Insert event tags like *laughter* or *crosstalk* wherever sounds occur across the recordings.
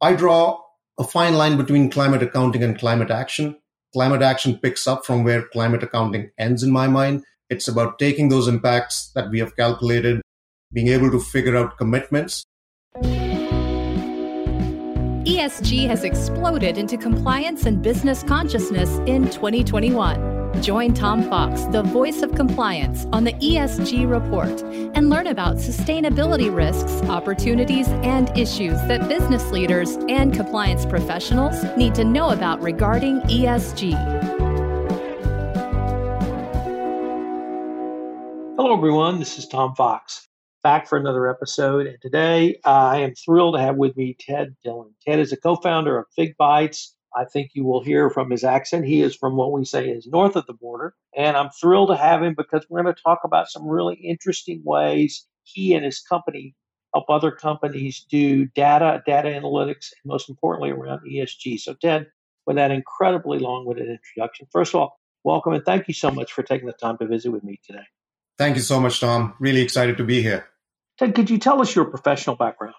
I draw a fine line between climate accounting and climate action. Climate action picks up from where climate accounting ends in my mind. It's about taking those impacts that we have calculated, being able to figure out commitments. ESG has exploded into compliance and business consciousness in 2021. Join Tom Fox, the voice of compliance, on the ESG report and learn about sustainability risks, opportunities, and issues that business leaders and compliance professionals need to know about regarding ESG. Hello, everyone. This is Tom Fox, back for another episode. And today uh, I am thrilled to have with me Ted Dhillon. Ted is a co founder of FigBytes I think you will hear from his accent. He is from what we say is north of the border. And I'm thrilled to have him because we're going to talk about some really interesting ways he and his company help other companies do data, data analytics, and most importantly, around ESG. So, Ted, with that incredibly long winded introduction, first of all, welcome and thank you so much for taking the time to visit with me today. Thank you so much, Tom. Really excited to be here. Ted, could you tell us your professional background?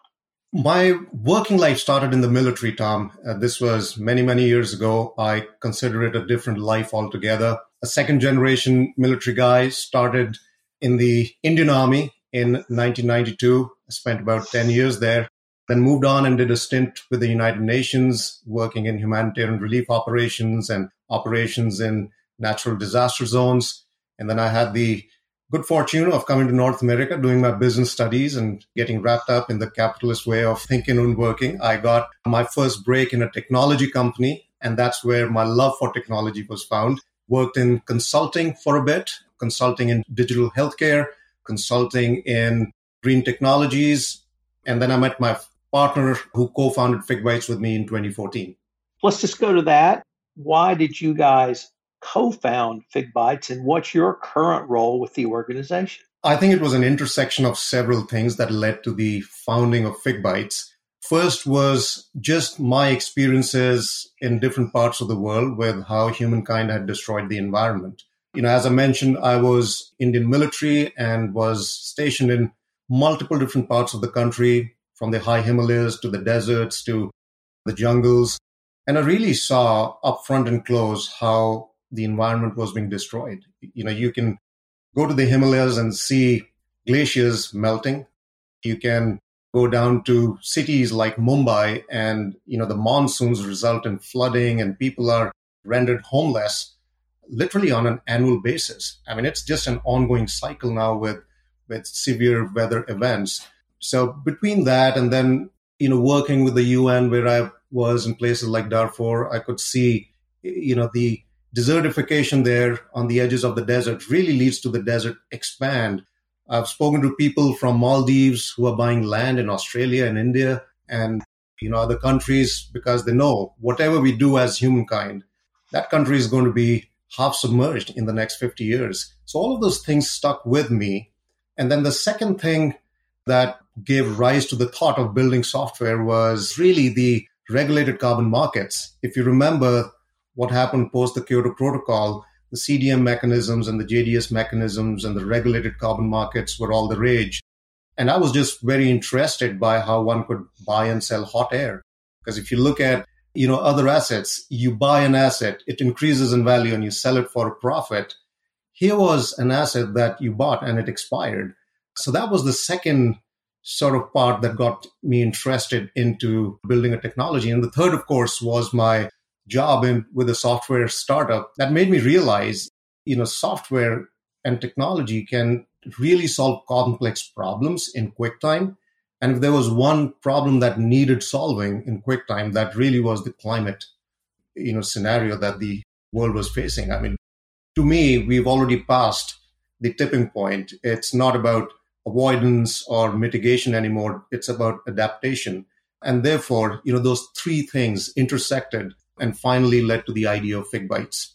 My working life started in the military, Tom. Uh, this was many, many years ago. I consider it a different life altogether. A second generation military guy started in the Indian Army in 1992. I spent about 10 years there. Then moved on and did a stint with the United Nations, working in humanitarian relief operations and operations in natural disaster zones. And then I had the good fortune of coming to North America, doing my business studies and getting wrapped up in the capitalist way of thinking and working. I got my first break in a technology company, and that's where my love for technology was found. Worked in consulting for a bit, consulting in digital healthcare, consulting in green technologies, and then I met my partner who co-founded FigBytes with me in 2014. Let's just go to that. Why did you guys co-found FigBytes, and what's your current role with the organization? I think it was an intersection of several things that led to the founding of FigBytes. First was just my experiences in different parts of the world with how humankind had destroyed the environment. You know, as I mentioned, I was Indian military and was stationed in multiple different parts of the country, from the high Himalayas to the deserts to the jungles. And I really saw up front and close how the environment was being destroyed. You know, you can go to the Himalayas and see glaciers melting. You can go down to cities like Mumbai and, you know, the monsoons result in flooding and people are rendered homeless literally on an annual basis. I mean, it's just an ongoing cycle now with, with severe weather events. So between that and then, you know, working with the UN where I was in places like Darfur, I could see, you know, the desertification there on the edges of the desert really leads to the desert expand. I've spoken to people from Maldives who are buying land in Australia and India and you know other countries because they know whatever we do as humankind, that country is going to be half submerged in the next 50 years. So all of those things stuck with me. And then the second thing that gave rise to the thought of building software was really the regulated carbon markets. If you remember, what happened post the Kyoto Protocol, the CDM mechanisms and the JDS mechanisms and the regulated carbon markets were all the rage. And I was just very interested by how one could buy and sell hot air. Because if you look at you know other assets, you buy an asset, it increases in value, and you sell it for a profit. Here was an asset that you bought and it expired. So that was the second sort of part that got me interested into building a technology. And the third, of course, was my job in with a software startup that made me realize, you know, software and technology can really solve complex problems in quick time. And if there was one problem that needed solving in quick time, that really was the climate, you know, scenario that the world was facing. I mean, to me, we've already passed the tipping point. It's not about avoidance or mitigation anymore. It's about adaptation. And therefore, you know, those three things intersected and finally led to the idea of FigBytes.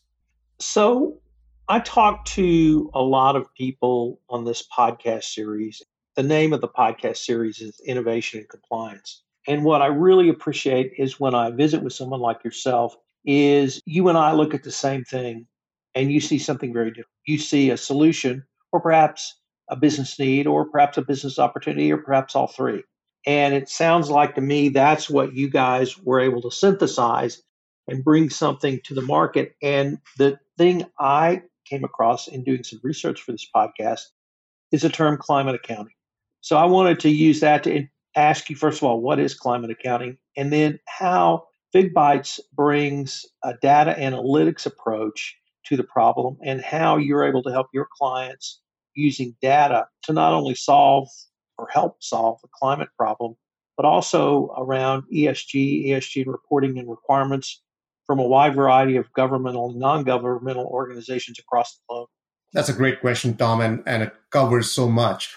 So I talked to a lot of people on this podcast series. The name of the podcast series is Innovation and Compliance. And what I really appreciate is when I visit with someone like yourself is you and I look at the same thing and you see something very different. You see a solution or perhaps a business need or perhaps a business opportunity or perhaps all three. And it sounds like to me that's what you guys were able to synthesize and bring something to the market. And the thing I came across in doing some research for this podcast is the term climate accounting. So I wanted to use that to ask you, first of all, what is climate accounting? And then how FigBytes brings a data analytics approach to the problem and how you're able to help your clients using data to not only solve or help solve the climate problem, but also around ESG, ESG reporting and requirements from a wide variety of governmental and non governmental organizations across the globe? That's a great question, Tom, and, and it covers so much.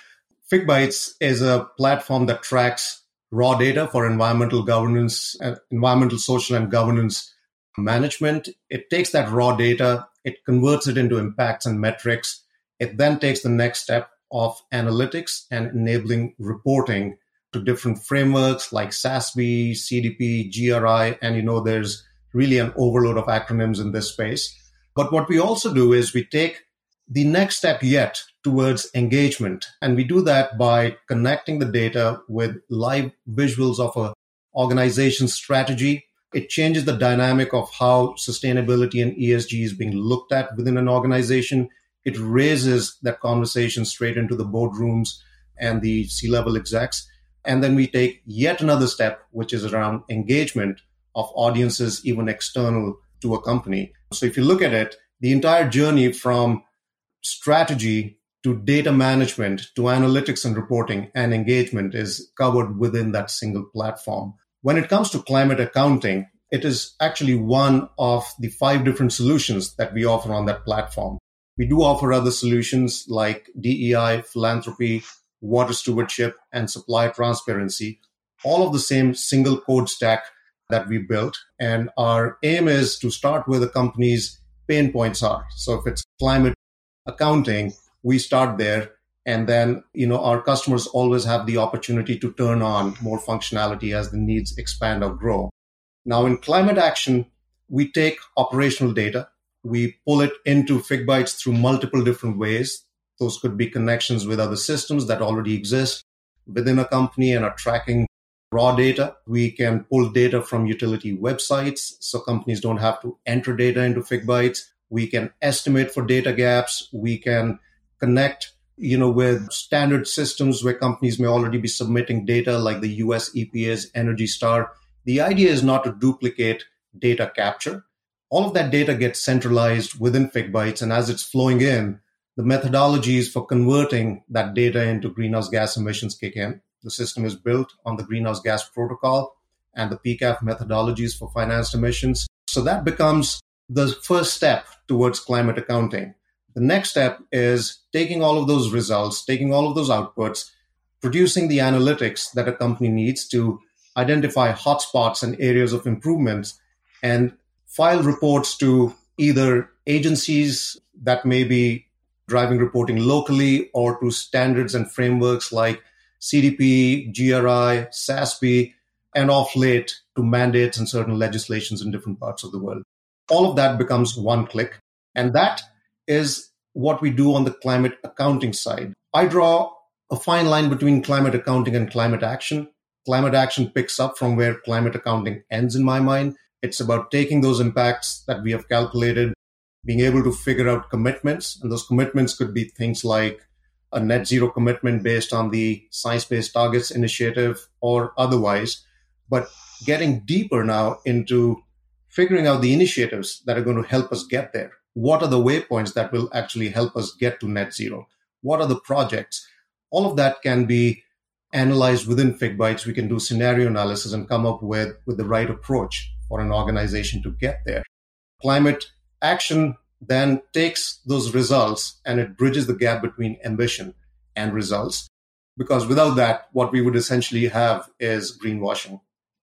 FigBytes is a platform that tracks raw data for environmental governance, uh, environmental, social, and governance management. It takes that raw data, it converts it into impacts and metrics. It then takes the next step of analytics and enabling reporting to different frameworks like SASB, CDP, GRI, and you know there's really an overload of acronyms in this space. But what we also do is we take the next step yet towards engagement. And we do that by connecting the data with live visuals of a organization's strategy. It changes the dynamic of how sustainability and ESG is being looked at within an organization. It raises that conversation straight into the boardrooms and the C level execs. And then we take yet another step, which is around engagement of audiences, even external to a company. So if you look at it, the entire journey from strategy to data management to analytics and reporting and engagement is covered within that single platform. When it comes to climate accounting, it is actually one of the five different solutions that we offer on that platform. We do offer other solutions like DEI, philanthropy, water stewardship, and supply transparency, all of the same single code stack that we built. And our aim is to start where the company's pain points are. So if it's climate accounting, we start there. And then, you know, our customers always have the opportunity to turn on more functionality as the needs expand or grow. Now, in climate action, we take operational data, we pull it into FigBytes through multiple different ways. Those could be connections with other systems that already exist within a company and are tracking raw data. We can pull data from utility websites so companies don't have to enter data into FigBytes. We can estimate for data gaps. We can connect you know, with standard systems where companies may already be submitting data like the US EPA's Energy Star. The idea is not to duplicate data capture. All of that data gets centralized within FigBytes, and as it's flowing in, the methodologies for converting that data into greenhouse gas emissions kick in. The system is built on the greenhouse gas protocol and the PCAF methodologies for financed emissions. So that becomes the first step towards climate accounting. The next step is taking all of those results, taking all of those outputs, producing the analytics that a company needs to identify hotspots and areas of improvements, and file reports to either agencies that may be driving reporting locally or to standards and frameworks like CDP, GRI, SASB, and off late to mandates and certain legislations in different parts of the world. All of that becomes one click. And that is what we do on the climate accounting side. I draw a fine line between climate accounting and climate action. Climate action picks up from where climate accounting ends in my mind. It's about taking those impacts that we have calculated, being able to figure out commitments. And those commitments could be things like a net zero commitment based on the Science Based Targets Initiative or otherwise, but getting deeper now into figuring out the initiatives that are going to help us get there. What are the waypoints that will actually help us get to net zero? What are the projects? All of that can be analyzed within FigBytes. We can do scenario analysis and come up with, with the right approach for an organization to get there. Climate action then takes those results and it bridges the gap between ambition and results. Because without that, what we would essentially have is greenwashing.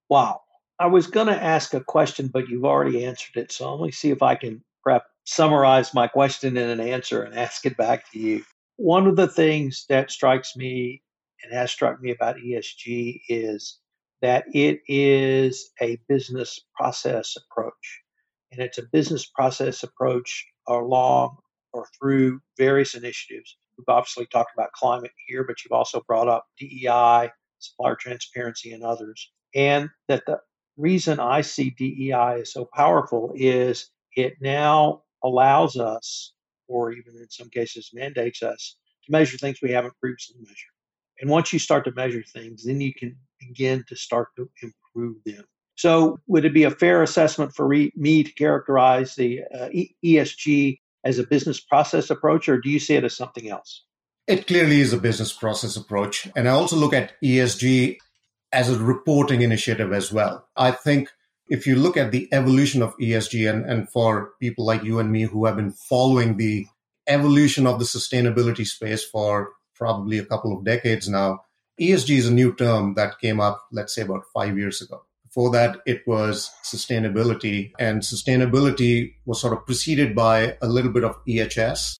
Wow. I was going to ask a question, but you've already answered it. So let me see if I can perhaps summarize my question in an answer and *laughs* ask it back to you. One of the things that strikes me and has struck me about ESG is that it is a business process approach and it's a business process approach along or through various initiatives. We've obviously talked about climate here, but you've also brought up DEI, supplier transparency, and others. And that the reason I see DEI is so powerful is it now allows us, or even in some cases mandates us, to measure things we haven't previously measured. And once you start to measure things, then you can begin to start to improve them. So, would it be a fair assessment for re- me to characterize the uh, ESG as a business process approach, or do you see it as something else? It clearly is a business process approach. And I also look at ESG as a reporting initiative as well. I think if you look at the evolution of ESG, and, and for people like you and me who have been following the evolution of the sustainability space for probably a couple of decades now, ESG is a new term that came up, let's say, about five years ago. Before that, it was sustainability, and sustainability was sort of preceded by a little bit of EHS.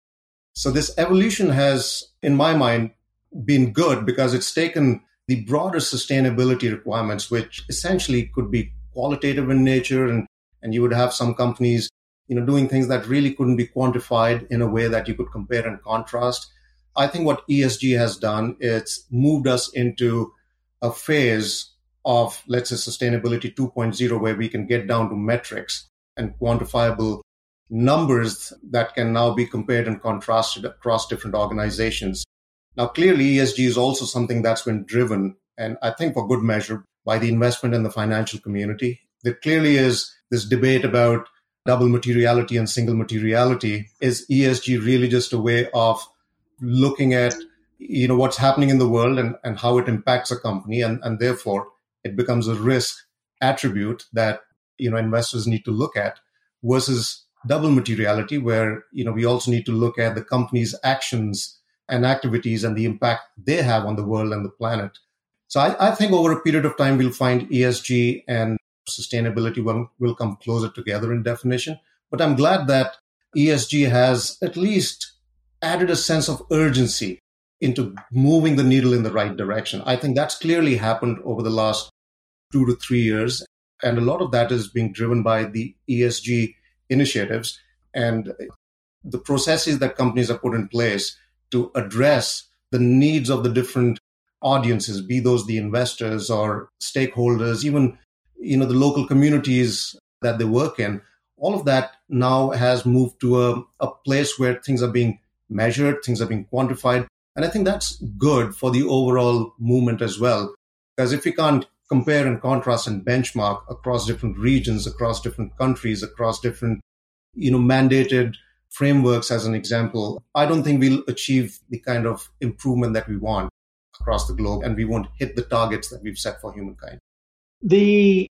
So, this evolution has, in my mind, been good because it's taken the broader sustainability requirements, which essentially could be qualitative in nature, and, and you would have some companies you know, doing things that really couldn't be quantified in a way that you could compare and contrast. I think what ESG has done, it's moved us into a phase of, let's say, sustainability 2.0, where we can get down to metrics and quantifiable numbers that can now be compared and contrasted across different organizations. Now, clearly, ESG is also something that's been driven, and I think for good measure, by the investment in the financial community. There clearly is this debate about double materiality and single materiality. Is ESG really just a way of looking at you know what's happening in the world and, and how it impacts a company and, and therefore it becomes a risk attribute that you know investors need to look at versus double materiality where you know we also need to look at the company's actions and activities and the impact they have on the world and the planet so I, I think over a period of time we'll find esg and sustainability will, will come closer together in definition but i'm glad that esg has at least added a sense of urgency into moving the needle in the right direction. I think that's clearly happened over the last two to three years. And a lot of that is being driven by the ESG initiatives and the processes that companies have put in place to address the needs of the different audiences, be those the investors or stakeholders, even you know the local communities that they work in. All of that now has moved to a, a place where things are being measured, things are being quantified. And I think that's good for the overall movement as well. Because if we can't compare and contrast and benchmark across different regions, across different countries, across different, you know, mandated frameworks as an example, I don't think we'll achieve the kind of improvement that we want across the globe and we won't hit the targets that we've set for humankind. The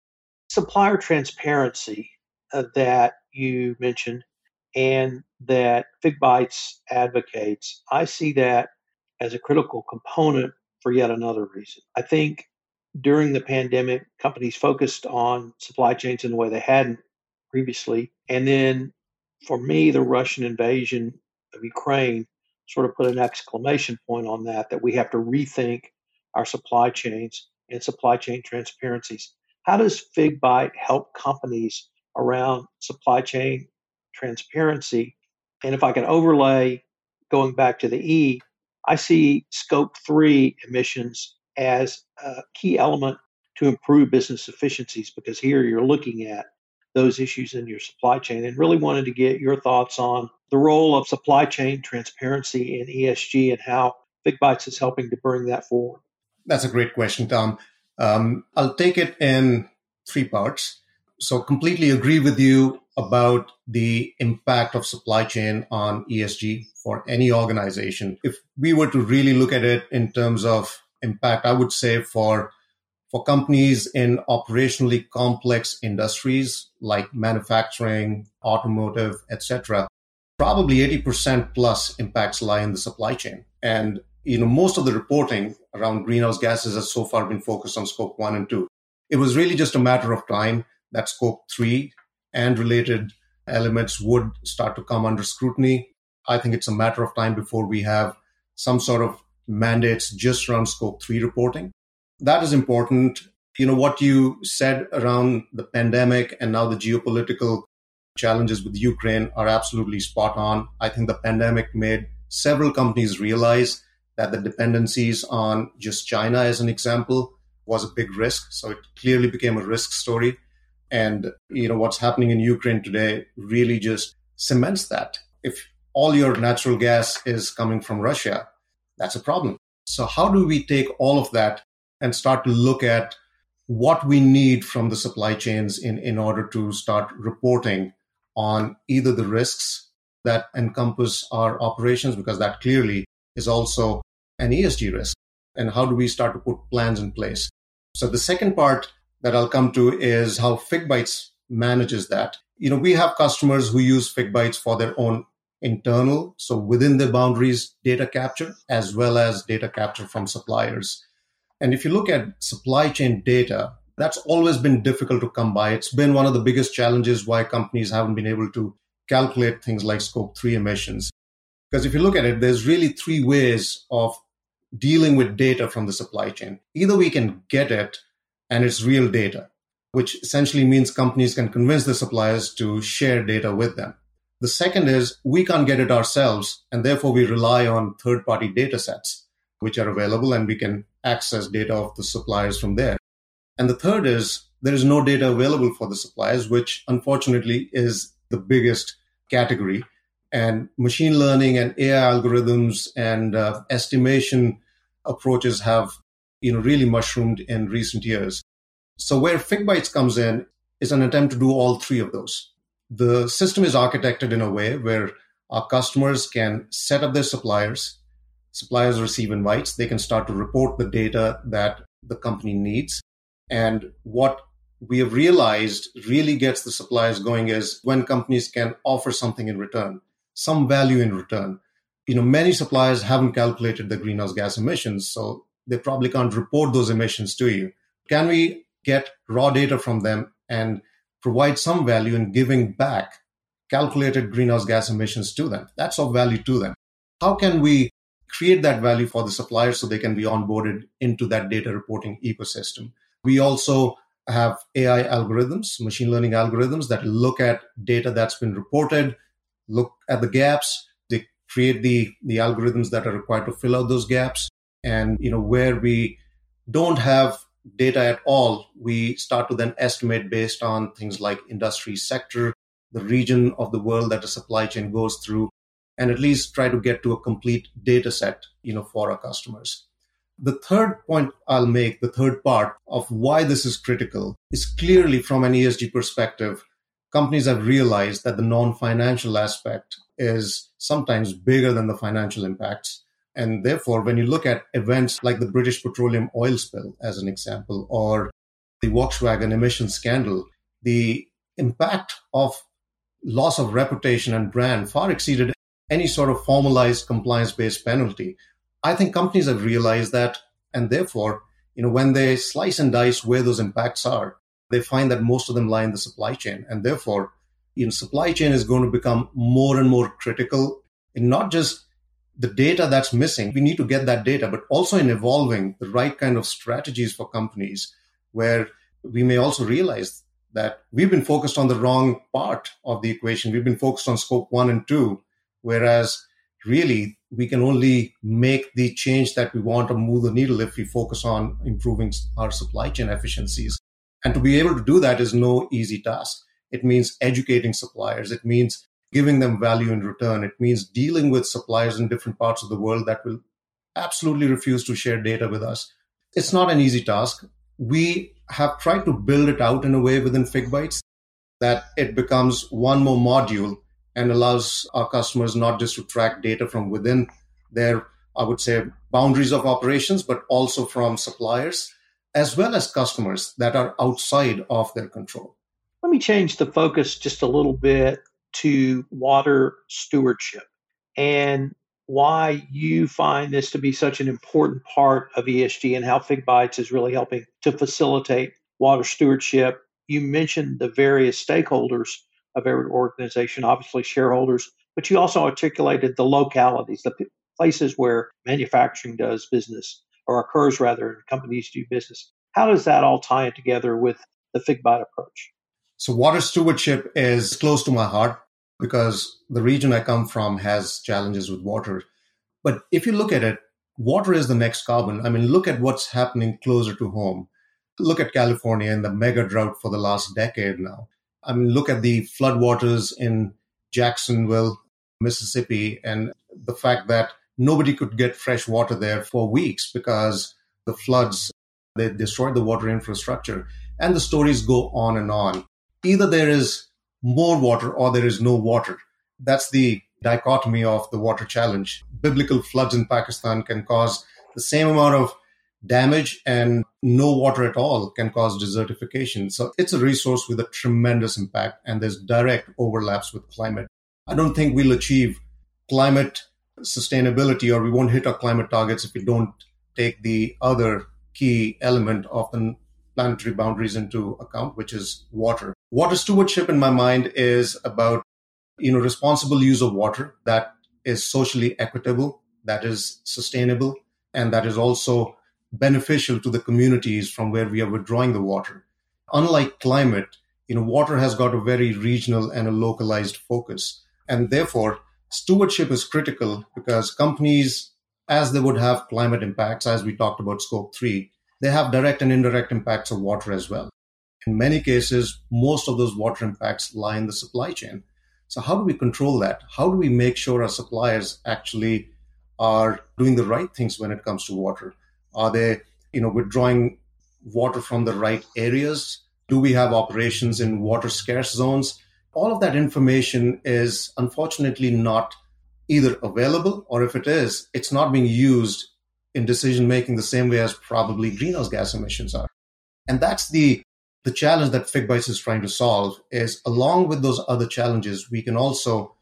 supplier transparency uh, that you mentioned and that FigBytes advocates, I see that as a critical component for yet another reason. I think during the pandemic, companies focused on supply chains in a way they hadn't previously. And then for me, the Russian invasion of Ukraine sort of put an exclamation point on that, that we have to rethink our supply chains and supply chain transparencies. How does FigByte help companies around supply chain transparency? And if I can overlay going back to the E, I see scope three emissions as a key element to improve business efficiencies because here you're looking at those issues in your supply chain and really wanted to get your thoughts on the role of supply chain transparency in ESG and how FigBytes is helping to bring that forward. That's a great question, Tom. Um, I'll take it in three parts. So, completely agree with you about the impact of supply chain on ESG for any organization. If we were to really look at it in terms of impact, I would say for for companies in operationally complex industries like manufacturing, automotive, etc., probably 80% plus impacts lie in the supply chain. And you know, most of the reporting around greenhouse gases has so far been focused on scope one and two. It was really just a matter of time that scope three and related elements would start to come under scrutiny. I think it's a matter of time before we have some sort of mandates just around scope three reporting. That is important. You know, what you said around the pandemic and now the geopolitical challenges with Ukraine are absolutely spot on. I think the pandemic made several companies realize that the dependencies on just China, as an example, was a big risk. So it clearly became a risk story. And you know what's happening in Ukraine today really just cements that. If all your natural gas is coming from Russia, that's a problem. So how do we take all of that and start to look at what we need from the supply chains in, in order to start reporting on either the risks that encompass our operations, because that clearly is also an ESG risk. And how do we start to put plans in place? So the second part that I'll come to is how FigBytes manages that. You know, we have customers who use FigBytes for their own internal, so within the boundaries, data capture, as well as data capture from suppliers. And if you look at supply chain data, that's always been difficult to come by. It's been one of the biggest challenges why companies haven't been able to calculate things like scope 3 emissions. Because if you look at it, there's really three ways of dealing with data from the supply chain. Either we can get it and it's real data, which essentially means companies can convince the suppliers to share data with them. The second is we can't get it ourselves, and therefore we rely on third party data sets, which are available and we can access data of the suppliers from there. And the third is there is no data available for the suppliers, which unfortunately is the biggest category. And machine learning and AI algorithms and uh, estimation approaches have you know really mushroomed in recent years. So where FigBytes comes in is an attempt to do all three of those. The system is architected in a way where our customers can set up their suppliers. Suppliers receive invites. They can start to report the data that the company needs. And what we have realized really gets the suppliers going is when companies can offer something in return, some value in return you know, many suppliers haven't calculated the greenhouse gas emissions, so they probably can't report those emissions to you. Can we get raw data from them and provide some value in giving back calculated greenhouse gas emissions to them? That's of value to them. How can we create that value for the suppliers so they can be onboarded into that data reporting ecosystem? We also have AI algorithms, machine learning algorithms that look at data that's been reported, look at the gaps, they create the the algorithms that are required to fill out those gaps and you know where we don't have data at all we start to then estimate based on things like industry sector the region of the world that a supply chain goes through and at least try to get to a complete data set you know for our customers the third point i'll make the third part of why this is critical is clearly from an esg perspective companies have realized that the non-financial aspect is sometimes bigger than the financial impacts. And therefore, when you look at events like the British petroleum oil spill, as an example, or the Volkswagen emission scandal, the impact of loss of reputation and brand far exceeded any sort of formalized compliance based penalty. I think companies have realized that. And therefore, you know, when they slice and dice where those impacts are, they find that most of them lie in the supply chain. And therefore, you know, supply chain is going to become more and more critical in not just the data that's missing. We need to get that data, but also in evolving the right kind of strategies for companies where we may also realize that we've been focused on the wrong part of the equation. We've been focused on scope one and two, whereas really we can only make the change that we want to move the needle if we focus on improving our supply chain efficiencies. And to be able to do that is no easy task. It means educating suppliers. It means giving them value in return. It means dealing with suppliers in different parts of the world that will absolutely refuse to share data with us. It's not an easy task. We have tried to build it out in a way within FigBytes that it becomes one more module and allows our customers not just to track data from within their, I would say, boundaries of operations, but also from suppliers as well as customers that are outside of their control. Let me change the focus just a little bit to water stewardship and why you find this to be such an important part of ESG and how FigBytes is really helping to facilitate water stewardship. You mentioned the various stakeholders of every organization, obviously shareholders, but you also articulated the localities, the places where manufacturing does business or occurs rather, and companies do business. How does that all tie in together with the FigByte approach? So water stewardship is close to my heart because the region I come from has challenges with water. But if you look at it, water is the next carbon. I mean, look at what's happening closer to home. Look at California and the mega drought for the last decade now. I mean, look at the floodwaters in Jacksonville, Mississippi, and the fact that nobody could get fresh water there for weeks because the floods they destroyed the water infrastructure. And the stories go on and on. Either there is more water or there is no water. That's the dichotomy of the water challenge. Biblical floods in Pakistan can cause the same amount of damage and no water at all can cause desertification. So it's a resource with a tremendous impact and there's direct overlaps with climate. I don't think we'll achieve climate sustainability or we won't hit our climate targets if we don't take the other key element of the planetary boundaries into account, which is water. Water stewardship in my mind is about, you know, responsible use of water that is socially equitable, that is sustainable, and that is also beneficial to the communities from where we are withdrawing the water. Unlike climate, you know, water has got a very regional and a localized focus. And therefore, stewardship is critical because companies, as they would have climate impacts, as we talked about scope three, they have direct and indirect impacts of water as well. In many cases, most of those water impacts lie in the supply chain. So, how do we control that? How do we make sure our suppliers actually are doing the right things when it comes to water? Are they, you know, withdrawing water from the right areas? Do we have operations in water scarce zones? All of that information is unfortunately not either available or if it is, it's not being used in decision making the same way as probably greenhouse gas emissions are. And that's the the challenge that FigBytes is trying to solve is along with those other challenges, we can also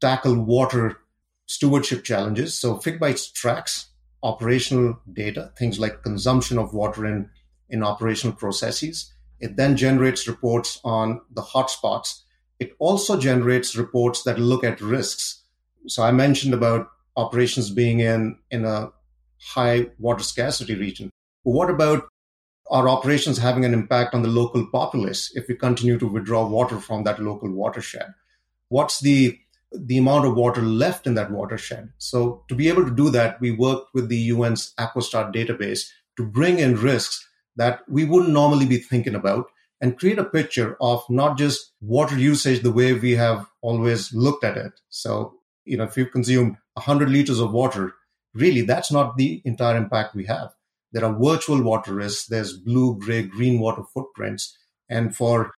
tackle water stewardship challenges. So FigBytes tracks operational data, things like consumption of water in, in operational processes. It then generates reports on the hotspots. It also generates reports that look at risks. So I mentioned about operations being in, in a high water scarcity region. What about our operations having an impact on the local populace if we continue to withdraw water from that local watershed? What's the the amount of water left in that watershed? So to be able to do that, we worked with the UN's Aquastat database to bring in risks that we wouldn't normally be thinking about and create a picture of not just water usage the way we have always looked at it. So, you know, if you consume 100 liters of water, really that's not the entire impact we have. There are virtual water risks, there's blue, gray, green water footprints. And for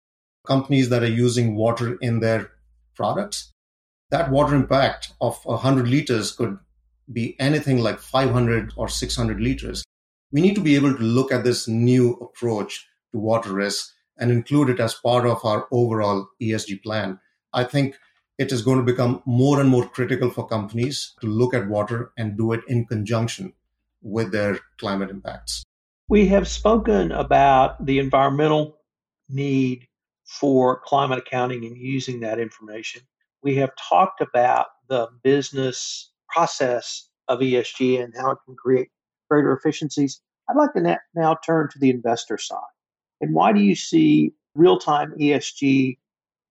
companies that are using water in their products, that water impact of 100 liters could be anything like 500 or 600 liters. We need to be able to look at this new approach to water risk and include it as part of our overall ESG plan. I think it is going to become more and more critical for companies to look at water and do it in conjunction with their climate impacts. We have spoken about the environmental need for climate accounting and using that information. We have talked about the business process of ESG and how it can create greater efficiencies. I'd like to now turn to the investor side. And why do you see real time ESG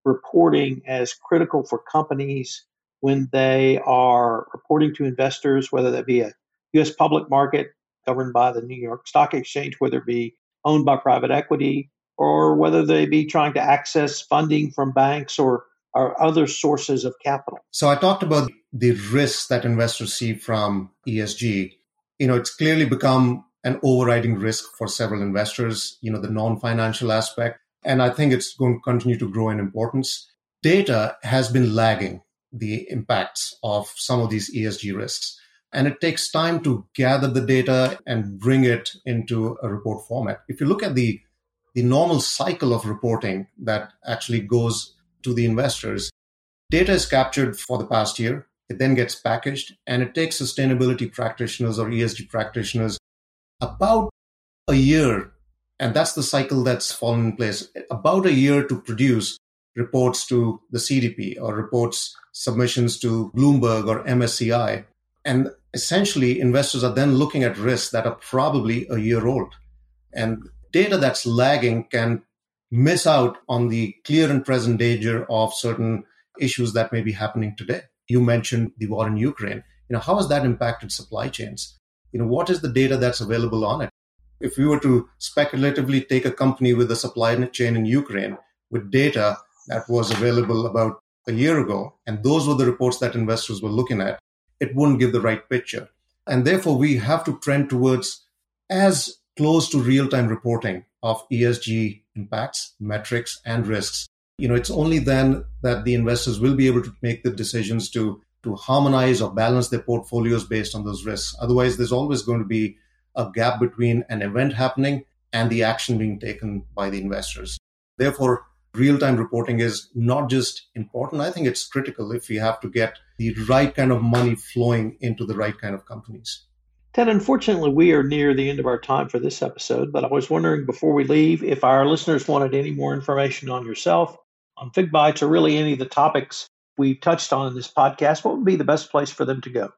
reporting as critical for companies when they are reporting to investors, whether that be a U.S. public market governed by the New York Stock Exchange, whether it be owned by private equity, or whether they be trying to access funding from banks or, or other sources of capital. So I talked about the risks that investors see from ESG. You know, it's clearly become an overriding risk for several investors, you know, the non-financial aspect. And I think it's going to continue to grow in importance. Data has been lagging the impacts of some of these ESG risks. And it takes time to gather the data and bring it into a report format. If you look at the, the normal cycle of reporting that actually goes to the investors, data is captured for the past year. It then gets packaged and it takes sustainability practitioners or ESG practitioners about a year and that's the cycle that's fallen in place. About a year to produce reports to the CDP or reports submissions to Bloomberg or MSCI. And essentially, investors are then looking at risks that are probably a year old. And data that's lagging can miss out on the clear and present danger of certain issues that may be happening today. You mentioned the war in Ukraine. You know, how has that impacted supply chains? you know, what is the data that's available on it? If we were to speculatively take a company with a supply chain in Ukraine with data that was available about a year ago, and those were the reports that investors were looking at, it wouldn't give the right picture. And therefore, we have to trend towards as close to real time reporting of ESG impacts, metrics, and risks. You know, it's only then that the investors will be able to make the decisions to, to harmonize or balance their portfolios based on those risks. Otherwise, there's always going to be a gap between an event happening and the action being taken by the investors. Therefore, real time reporting is not just important, I think it's critical if we have to get the right kind of money flowing into the right kind of companies. Ted, unfortunately, we are near the end of our time for this episode, but I was wondering before we leave if our listeners wanted any more information on yourself, on FigBytes, or really any of the topics we've touched on in this podcast, what would be the best place for them to go?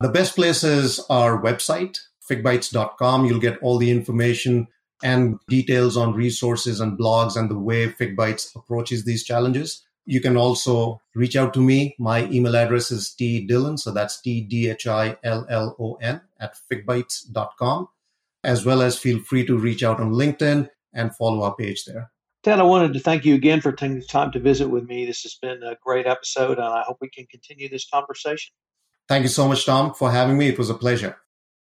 The best place is our website, figbytes.com. You'll get all the information and details on resources and blogs and the way FigBytes approaches these challenges. You can also reach out to me. My email address is tdhillon, so that's T-D-H-I-L-L-O-N at figbytes.com, as well as feel free to reach out on LinkedIn and follow our page there. Ted, I wanted to thank you again for taking the time to visit with me. This has been a great episode, and I hope we can continue this conversation. Thank you so much, Tom, for having me. It was a pleasure.